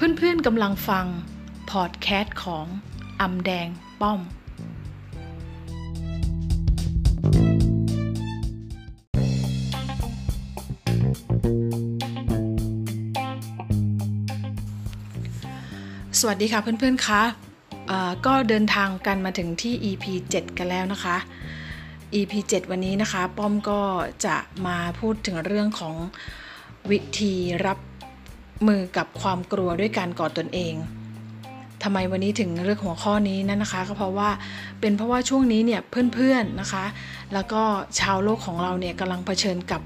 เพื่อนๆกำลังฟัง พอดแคสต์ของอำแดงป้อม สวัสดีค่ะเพื่อนๆคะะก็เดินทางกันมาถึงที่ EP 7 กันแล้วนะคะ EP 7 วันนี้นะคะ ป้อมก็จะมาพูดถึงเรื่องของวิธีรับ มือกับความกลัวด้วยการกอดตนเองทำไมวันนี้ถึงเรื่องหัวข้อนี้นั่นนะคะ ก็เพราะว่าเป็นเพราะว่าช่วงนี้เนี่ยเพื่อนๆนะคะ แล้วก็ชาวโลกของเราเนี่ยกำลังเผชิญกับ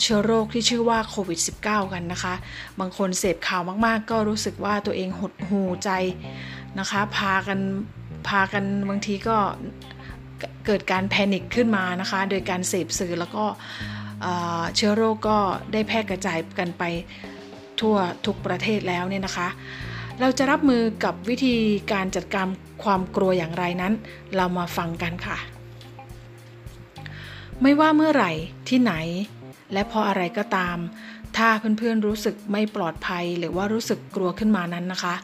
เชื้อโรคที่ชื่อว่าโควิด -19 กันนะคะ บางคนเสพข่าวมากๆ ก็รู้สึกว่าตัวเองหดหูใจนะคะ พากันพากันบางทีก็เกิดการแพนิคขึ้นมานะคะ โดยการเสพสื่อแล้วก็เชื้อโรคก็ได้แพร่กระจายกันไป ทั่วทุกประเทศแล้วเนี่ยนะคะ เราจะรับมือกับวิธีการจัดการความกลัวอย่างไรนั้น เรามาฟังกันค่ะ ไม่ว่าเมื่อไหร่ที่ไหน และเพราะอะไรก็ตาม ถ้าเพื่อนๆรู้สึกไม่ปลอดภัยหรือว่ารู้สึกกลัวขึ้นมานั้นนะคะ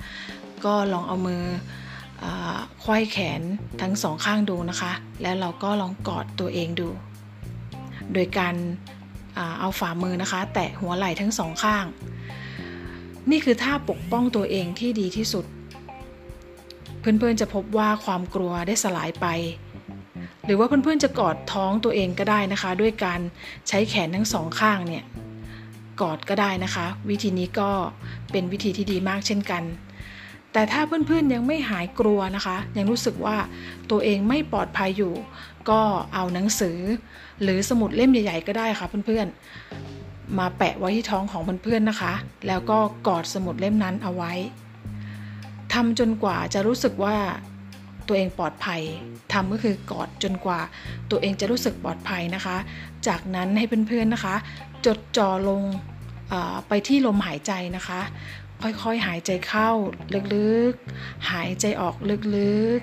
ก็ลองเอามือควยแขนทั้งสองข้างดูนะคะ แล้วเราก็ลองกอดตัวเองดู โดยการเอาฝ่ามือนะคะ แตะหัวไหล่ทั้งสองข้าง นี่คือท่าปกป้องตัวเองที่ดีที่สุด เพื่อนๆจะพบว่าความกลัวได้สลายไป หรือว่าเพื่อนๆจะกอดท้องตัวเองก็ได้นะคะ ด้วยการใช้แขนทั้งสองข้างเนี่ยกอดก็ได้นะคะ วิธีนี้ก็เป็นวิธีที่ดีมากเช่นกัน แต่ถ้าเพื่อนๆยังไม่หายกลัวนะคะ ยังรู้สึกว่าตัวเองไม่ปลอดภัยอยู่ ก็เอาหนังสือ หรือสมุดเล่มใหญ่ ๆ ก็ได้ค่ะเพื่อนๆ มาแปะไว้ที่ท้องของเพื่อนๆนะคะ แล้วก็กอดสมุดเล่มนั้นเอาไว้ทำจนกว่าจะรู้สึกว่าตัวเองปลอดภัยทำก็คือกอดจนกว่า ตัวเองจะรู้สึกปลอดภัยนะคะ จากนั้นให้เพื่อนๆนะคะ จดจ่อลงไปที่ลมหายใจนะคะ ค่อยๆหายใจเข้าลึกๆ หายใจออกลึก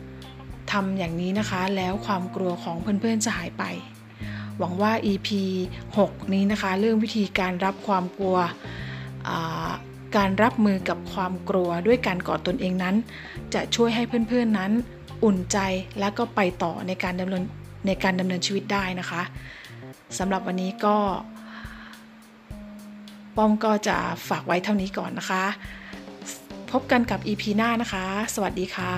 ๆทำอย่างนี้นะคะ แล้วความกลัวของเพื่อนๆจะหายไป หวังว่า EP 6 นี้นะคะ เรื่องวิธีการรับความกลัว การรับมือกับความกลัวด้วยการกอดตนเองนั้น จะช่วยให้เพื่อนๆนั้น อุ่นใจและก็ไปต่อในการดำเนินในการดำเนินชีวิตได้นะคะสำหรับวันนี้ก็ป้อมก็จะฝากไว้เท่านี้ก่อนนะคะ พบกันกับ EP หน้านะคะ สวัสดีค่ะ